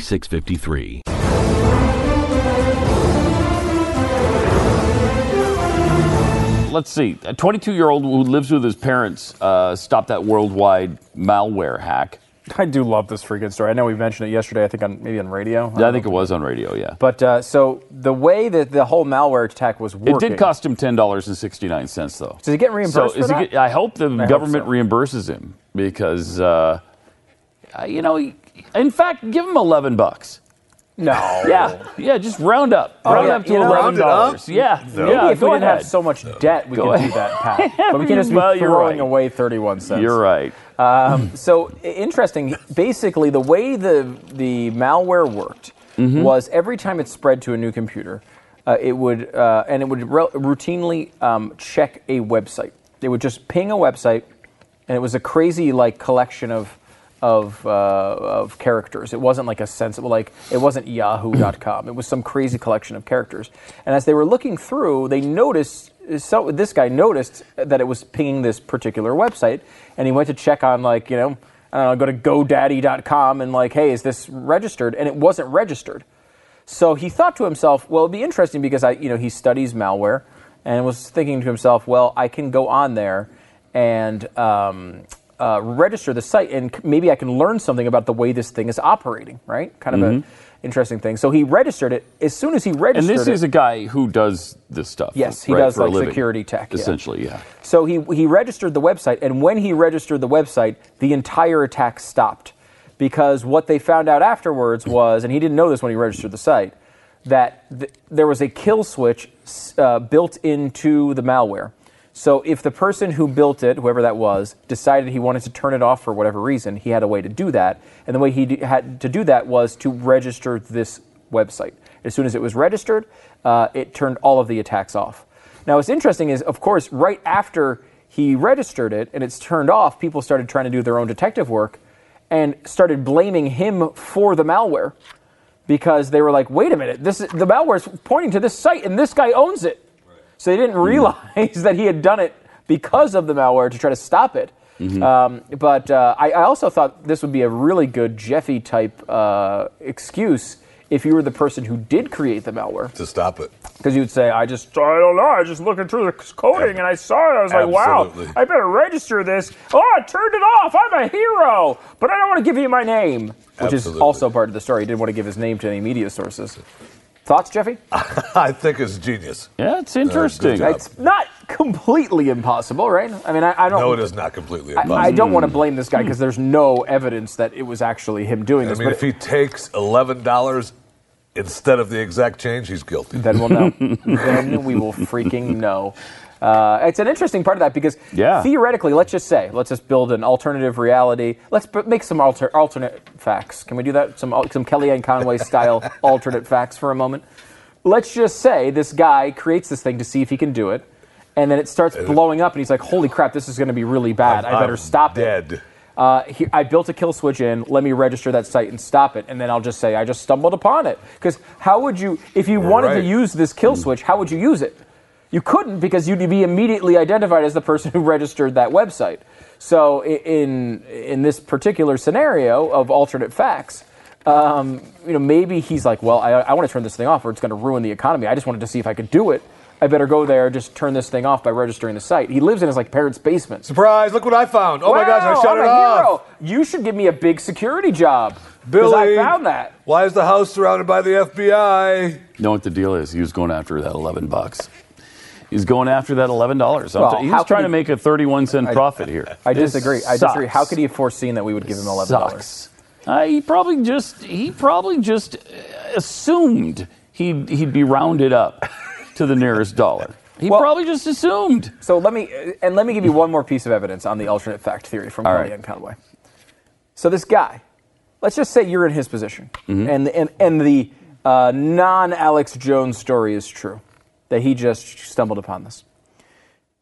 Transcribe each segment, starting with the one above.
4653. Let's see. A 22 year old who lives with his parents uh, stopped that worldwide malware hack. I do love this freaking story. I know we mentioned it yesterday. I think on maybe on radio. I, I think it was on radio. Yeah. But uh, so the way that the whole malware attack was working, it did cost him ten dollars and sixty nine cents though. Does he get reimbursed? So for that? Get, I hope the I government hope so. reimburses him because, uh, you know, in fact, give him eleven bucks. No. Yeah, yeah. Just round up, Oh, round yeah, up to you know- eleven it dollars. Yeah, Maybe yeah. if we didn't ahead. have so much debt, we Go could do that, Pat. But we can just be Well, throwing right. away 31 cents. You're right. Um, so interesting. Basically, the way the the malware worked Mm-hmm. was every time it spread to a new computer, uh, it would uh, and it would re- routinely um, check a website. They would just ping a website, and it was a crazy like collection of of uh, of characters. It wasn't like a sensible like it wasn't Yahoo.com. It was some crazy collection of characters. And as they were looking through, they noticed. So this guy noticed that it was pinging this particular website, and he went to check on like you know I go to GoDaddy.com and like, hey, is this registered? And it wasn't registered. So he thought to himself, well, it'd be interesting because I, you know, he studies malware, and was thinking to himself, well, I can go on there and um, uh, register the site, and maybe I can learn something about the way this thing is operating. Right? Kind of an interesting thing. So he registered it. As soon as he registered And this it, is a guy who does this stuff. Yes, he right, does, like, security tech. Essentially, yeah. So he, he registered the website, and when he registered the website, the entire attack stopped. Because what they found out afterwards was, and he didn't know this when he registered the site, that th- there was a kill switch uh, built into the malware. So if the person who built it, whoever that was, decided he wanted to turn it off for whatever reason, he had a way to do that. And the way he d- had to do that was to register this website. As soon as it was registered, uh, it turned all of the attacks off. Now, what's interesting is, of course, right after he registered it and it's turned off, people started trying to do their own detective work and started blaming him for the malware because they were like, "Wait a minute, this is, the malware is pointing to this site and this guy owns it." So they didn't realize that he had done it because of the malware to try to stop it. Um, but uh, I, I also thought this would be a really good Jeffy type uh, excuse if you were the person who did create the malware. to stop it. Because you'd say, I just, I don't know, I just looking through the coding and I saw it. I was like, wow, I better register this. Oh, I turned it off. I'm a hero. But I don't want to give you my name, which is also part of the story. He didn't want to give his name to any media sources. Thoughts, Jeffy? I think it's genius. Yeah, it's uh, interesting. job. It's not completely impossible, right? I mean, I, I don't. No, it is not completely impossible. I don't want to blame this guy because there's no evidence that it was actually him doing I this. mean, but if he takes eleven dollars instead of the exact change, he's guilty. then we'll know. then we will freaking know. Uh, it's an interesting part of that because Yeah. theoretically, let's just say, let's just build an alternative reality. Let's b- make some alter, alternate facts. Can we do that? Some some Kellyanne Conway style alternate facts for a moment. Let's just say this guy creates this thing to see if he can do it, and then it starts blowing up, and he's like, "Holy crap, this is going to be really bad. I better I'm stop it." dead. uh, he, I built a kill switch in. Let me register that site and stop it, and then I'll just say I just stumbled upon it. Because how would you, if you wanted to use this kill switch, how would you use it? You couldn't because you'd be immediately identified as the person who registered that website. So in in this particular scenario of alternate facts, um, you know maybe he's like, well, I, I want to turn this thing off, or it's going to ruin the economy. I just wanted to see if I could do it. I better go there, just turn this thing off by registering the site. He lives in his like parents' basement. Surprise! Look what I found. Oh my gosh, I Wow, shut I'm it a off. hero. You should give me a big security job. Because Billy, I found that. Why is the house surrounded by the FBI? You know what the deal is? He was going after that 11 bucks. He's going after that $11. I'm Well, t- he how was could trying he- to make a 31 cent profit here. I disagree. I disagree. How could he have foreseen that we would give him eleven dollars? Uh, he probably just he probably just assumed he'd he'd be rounded up to the nearest dollar. He Well- probably just assumed. So let me and let me give you one more piece of evidence on the alternate fact theory from All right. Conway. So this guy, let's just say you're in his position, Mm-hmm. and and and the uh, non-Alex Jones story is true, that he just stumbled upon this.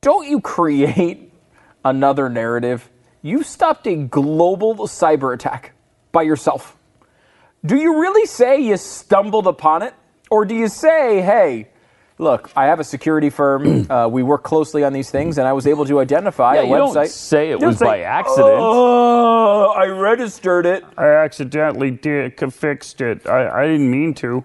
Don't you create another narrative? You stopped a global cyber attack by yourself. Do you really say you stumbled upon it? Or do you say, hey, look, I have a security firm. uh, we work closely on these things, and I was able to identify Yeah, a you don't website. say it Don't was by accident. Oh, I registered it. I accidentally did fixed it. I, I didn't mean to.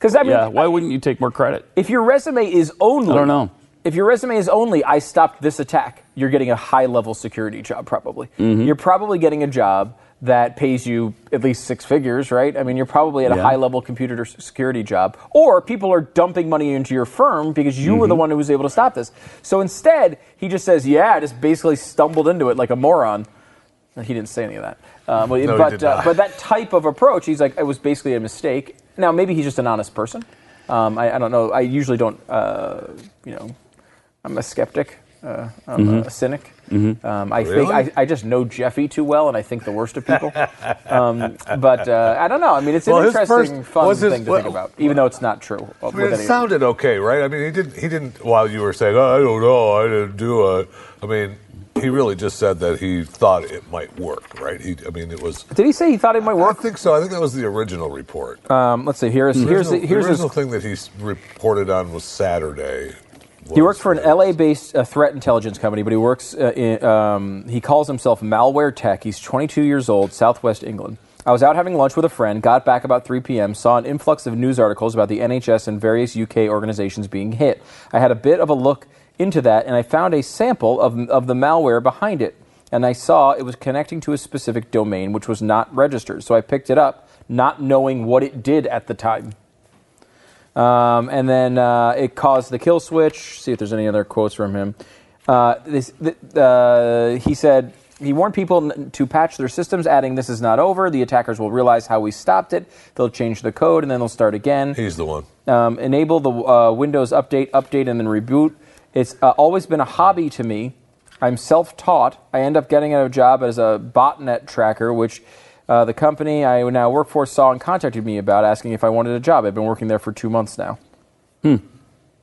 Because I mean, Yeah, why wouldn't you take more credit? if your resume is only, I don't know. If your resume is only, I stopped this attack, you're getting a high level security job probably. Mm-hmm. You're probably getting a job that pays you at least six figures, right? I mean, you're probably at a high level computer security job. Or people are dumping money into your firm because you were the Mm-hmm. one who was able to stop this. So instead, he just says, yeah, I just basically stumbled into it like a moron. He didn't say any of that. But No, he but, did uh, not. but that type of approach, he's like, it was basically a mistake. Now, maybe he's just an honest person. Um, I, I don't know. I usually don't, uh, you know, I'm a skeptic. Uh, I'm Mm-hmm. a cynic. Um, I Really? think I, I just know Jeffy too well, and I think the worst of people. um, but uh, I don't know. I mean, it's an Well, interesting, fun his- thing to well- think about, even though it's not true. I mean, it sounded okay, right? I mean, he didn't. He didn't. While you were saying, "Oh, I don't know, I didn't do it." I mean, he really just said that he thought it might work, right? He, I mean, it was. Did he say he thought it might work? I think so. I think that was the original report. Um, let's see. Here's The here's the, original, here's the his thing that he reported on was Saturday. He works for an LA-based uh, threat intelligence company, but he works. Uh, in, um, he calls himself Malware Tech. He's 22 years old, Southwest England. I was out having lunch with a friend, got back about 3 p.m., saw an influx of news articles about the NHS and various UK organizations being hit. I had a bit of a look into that, and I found a sample of, of the malware behind it. And I saw it was connecting to a specific domain, which was not registered. So I picked it up, not knowing what it did at the time. Um, and then uh, it caused the kill switch. See if there's any other quotes from him. Uh, this, th- uh, he said he warned people to patch their systems, adding, "This is not over. The attackers will realize how we stopped it. They'll change the code, and then they'll start again." He's the one. um, enable the uh, Windows update, update, and then reboot. It's uh, always been a hobby to me. I'm self taught. I end up getting a job as a botnet tracker, which uh, the company I now work for saw and contacted me about, asking if I wanted a job. I've been working there for two months now.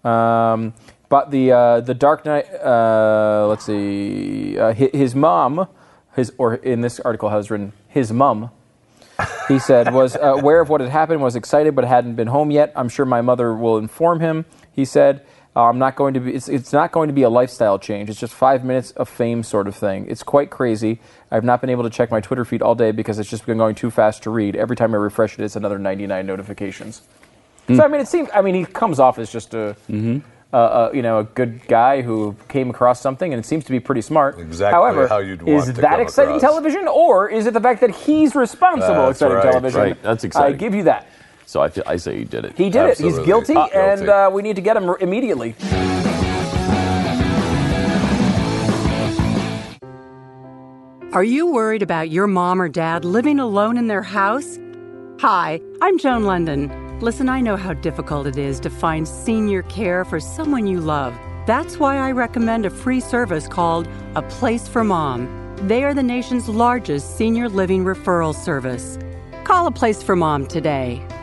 Um, but the uh, the Dark Knight. Uh, let's see. Uh, his, his mom, his or in this article has written his mum. He said was aware of what had happened, was excited, but hadn't been home yet. I'm sure my mother will inform him. He said. Uh, I'm not going to be. It's, it's not going to be a lifestyle change. It's just five minutes of fame, sort of thing. It's quite crazy. I've not been able to check my Twitter feed all day because it's just been going too fast to read. Every time I refresh it, it's another 99 notifications. So I mean, it seems. I mean, he comes off as just a, uh, uh, you know, a good guy who came across something, and it seems to be pretty smart. Exactly However, how you'd is want to that exciting across. television, or is it the fact that he's responsible That's exciting right, television? right. That's exciting. I give you that. So I, I say he did it. He did it. Absolutely. He's guilty, Ah, and uh, we need to get him immediately. Are you worried about your mom or dad living alone in their house? Hi, I'm Joan Lunden. Listen, I know how difficult it is to find senior care for someone you love. That's why I recommend a free service called A Place for Mom. They are the nation's largest senior living referral service. Call A Place for Mom today.